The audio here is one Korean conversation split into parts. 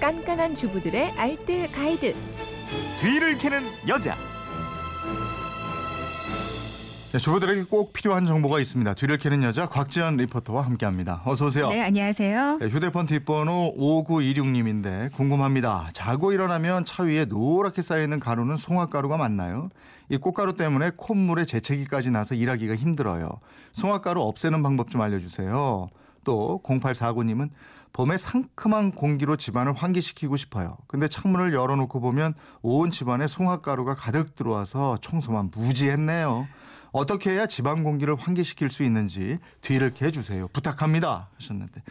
깐깐한 주부들의 알뜰 가이드. 뒤를 캐는 여자. 네, 주부들에게 꼭 필요한 정보가 있습니다. 뒤를 캐는 여자 곽지연 리포터와 함께합니다. 어서 오세요. 네, 안녕하세요. 네, 휴대폰 뒷번호 5926님인데 궁금합니다. 자고 일어나면 차 위에 노랗게 쌓여있는 가루는 송화가루가 맞나요? 이 꽃가루 때문에 콧물에 재채기까지 나서 일하기가 힘들어요. 송화가루 없애는 방법 좀 알려주세요. 또 0849님은 봄에 상큼한 공기로 집안을 환기시키고 싶어요. 근데 창문을 열어놓고 보면 온 집안에 송화가루가 가득 들어와서 청소만 무지했네요. 어떻게 해야 집안 공기를 환기시킬 수 있는지 뒤를 캐주세요. 부탁합니다. 하셨는데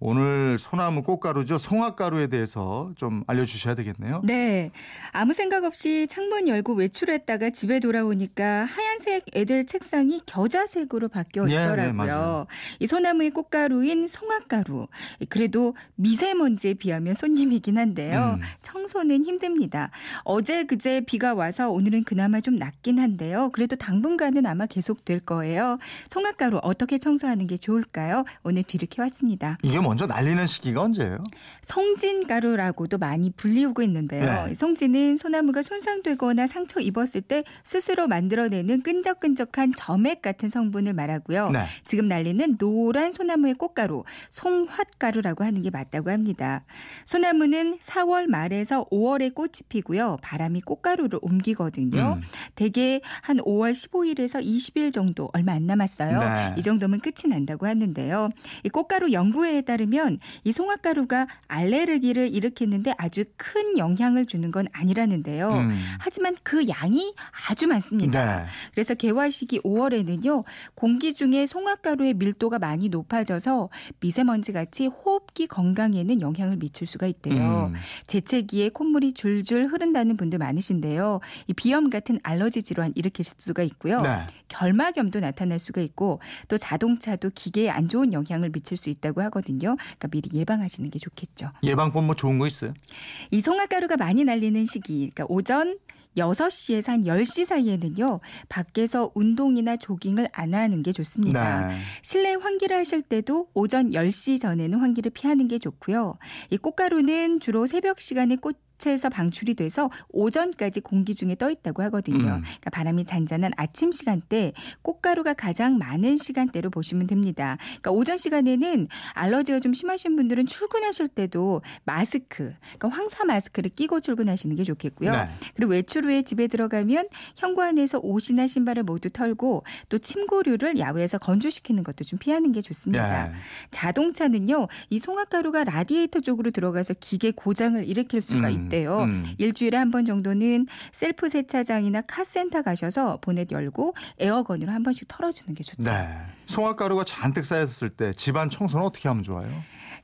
오늘 소나무 꽃가루죠. 송화가루에 대해서 좀 알려주셔야 되겠네요. 네. 아무 생각 없이 창문 열고 외출했다가 집에 돌아오니까 하얀 색 애들 책상이 겨자색으로 바뀌어 예, 예, 있더라고요. 맞아요. 이 소나무의 꽃가루인 송화가루. 그래도 미세먼지에 비하면 손님이긴 한데요. 음. 청소는 힘듭니다. 어제 그제 비가 와서 오늘은 그나마 좀 낫긴 한데요. 그래도 당분간은 아마 계속 될 거예요. 송화가루 어떻게 청소하는 게 좋을까요? 오늘 뒤를 캐왔습니다. 이게 먼저 날리는 시기가 언제예요? 송진가루라고도 많이 불리우고 있는데요. 네. 이 송진은 소나무가 손상되거나 상처 입었을 때 스스로 만들어내는 끈적끈적한 점액 같은 성분을 말하고요. 네. 지금 날리는 노란 소나무의 꽃가루, 송화가루라고 하는 게 맞다고 합니다. 소나무는 4월 말에서 5월에 꽃이 피고요. 바람이 꽃가루를 옮기거든요. 음. 대개 한 5월 15일에서 20일 정도 얼마 안 남았어요. 네. 이 정도면 끝이 난다고 하는데요. 이 꽃가루 연구에 따르면 이 송화가루가 알레르기를 일으키는데 아주 큰 영향을 주는 건 아니라는데요. 음. 하지만 그 양이 아주 많습니다. 네. 그래서 개화 시기 5월에는요. 공기 중에 송화가루의 밀도가 많이 높아져서 미세먼지 같이 호흡기 건강에는 영향을 미칠 수가 있대요. 음. 재채기에 콧물이 줄줄 흐른다는 분들 많으신데요. 이 비염 같은 알러지 질환 일으킬 수가 있고요. 네. 결막염도 나타날 수가 있고 또 자동차도 기계에 안 좋은 영향을 미칠 수 있다고 하거든요. 그러니까 미리 예방하시는 게 좋겠죠. 예방법 뭐 좋은 거 있어요? 이 송화가루가 많이 날리는 시기, 그러니까 오전 6시에서 한 10시 사이에는요, 밖에서 운동이나 조깅을 안 하는 게 좋습니다. 네. 실내 환기를 하실 때도 오전 10시 전에는 환기를 피하는 게 좋고요. 이 꽃가루는 주로 새벽 시간에 꽃 에서 방출이 돼서 오전까지 공기 중에 떠 있다고 하거든요. 음. 그러니까 바람이 잔잔한 아침 시간대 꽃가루가 가장 많은 시간대로 보시면 됩니다. 그러니까 오전 시간에는 알러지가 좀 심하신 분들은 출근하실 때도 마스크, 그러니까 황사 마스크를 끼고 출근하시는 게 좋겠고요. 네. 그리고 외출 후에 집에 들어가면 현관에서 옷이나 신발을 모두 털고 또 침구류를 야외에서 건조시키는 것도 좀 피하는 게 좋습니다. 예. 자동차는요, 이 송화가루가 라디에이터 쪽으로 들어가서 기계 고장을 일으킬 수가 음, 있대요. 음. 일주일에 한 번 정도는 셀프 세차장이나 카센터 가셔서 보넷 열고 에어건으로 한 번씩 털어주는 게 좋다. 네. 송화가루가 잔뜩 쌓였을 때 집안 청소는 어떻게 하면 좋아요?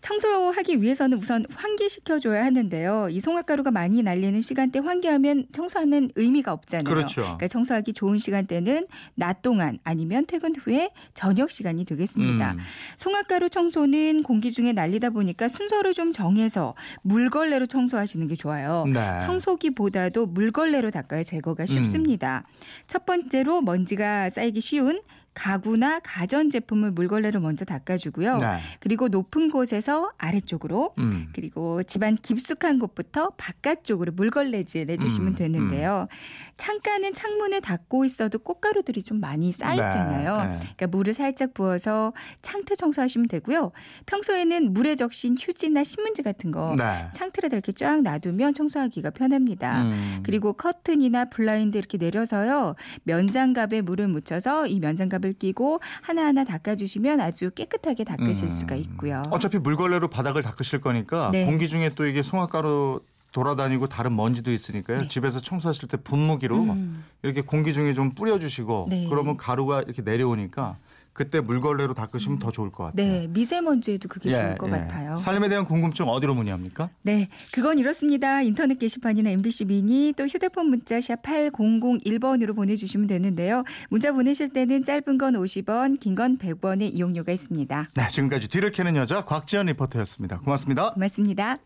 청소하기 위해서는 우선 환기시켜줘야 하는데요. 이 송화가루가 많이 날리는 시간대 환기하면 청소하는 의미가 없잖아요. 그렇죠. 그러니까 청소하기 좋은 시간대는 낮 동안 아니면 퇴근 후에 저녁 시간이 되겠습니다. 음. 송화가루 청소는 공기 중에 날리다 보니까 순서를 좀 정해서 물걸레로 청소하시는 게 좋아요. 네. 청소기보다도 물걸레로 닦아야 제거가 쉽습니다. 첫 번째로 먼지가 쌓이기 쉬운 가구나 가전 제품을 물걸레로 먼저 닦아주고요. 네. 그리고 높은 곳에서 아래쪽으로 음. 그리고 집안 깊숙한 곳부터 바깥쪽으로 물걸레질 해 주시면 음, 되는데요. 창가는 창문을 닫고 있어도 꽃가루들이 좀 많이 쌓이잖아요. 네, 네. 그러니까 물을 살짝 부어서 창틀 청소하시면 되고요. 평소에는 물에 적신 휴지나 신문지 같은 거 네. 창틀에다 이렇게 쫙 놔두면 청소하기가 편합니다. 음. 그리고 커튼이나 블라인드 이렇게 내려서요. 면장갑에 물을 묻혀서 이 면장갑 을 끼고 하나하나 닦아주시면 아주 깨끗하게 닦으실 음. 수가 있고요. 어차피 물걸레로 바닥을 닦으실 거니까 네. 공기 중에 또 이게 송화가루 돌아다니고 다른 먼지도 있으니까요. 네. 집에서 청소하실 때 분무기로 음. 이렇게 공기 중에 좀 뿌려주시고 네. 그러면 가루가 이렇게 내려오니까 그때 물걸레로 닦으시면 더 좋을 것 같아요. 네, 미세먼지에도 그게 좋을 것 예. 같아요. 삶에 대한 궁금증 어디로 문의합니까? 네, 그건 이렇습니다. 인터넷 게시판이나 MBC 미니 또 휴대폰 문자 샵 8001번으로 보내주시면 되는데요. 문자 보내실 때는 짧은 건 50원, 긴 건 100원의 이용료가 있습니다. 네, 지금까지 뒤를 캐는 여자 곽지연 리포터였습니다. 고맙습니다. 고맙습니다.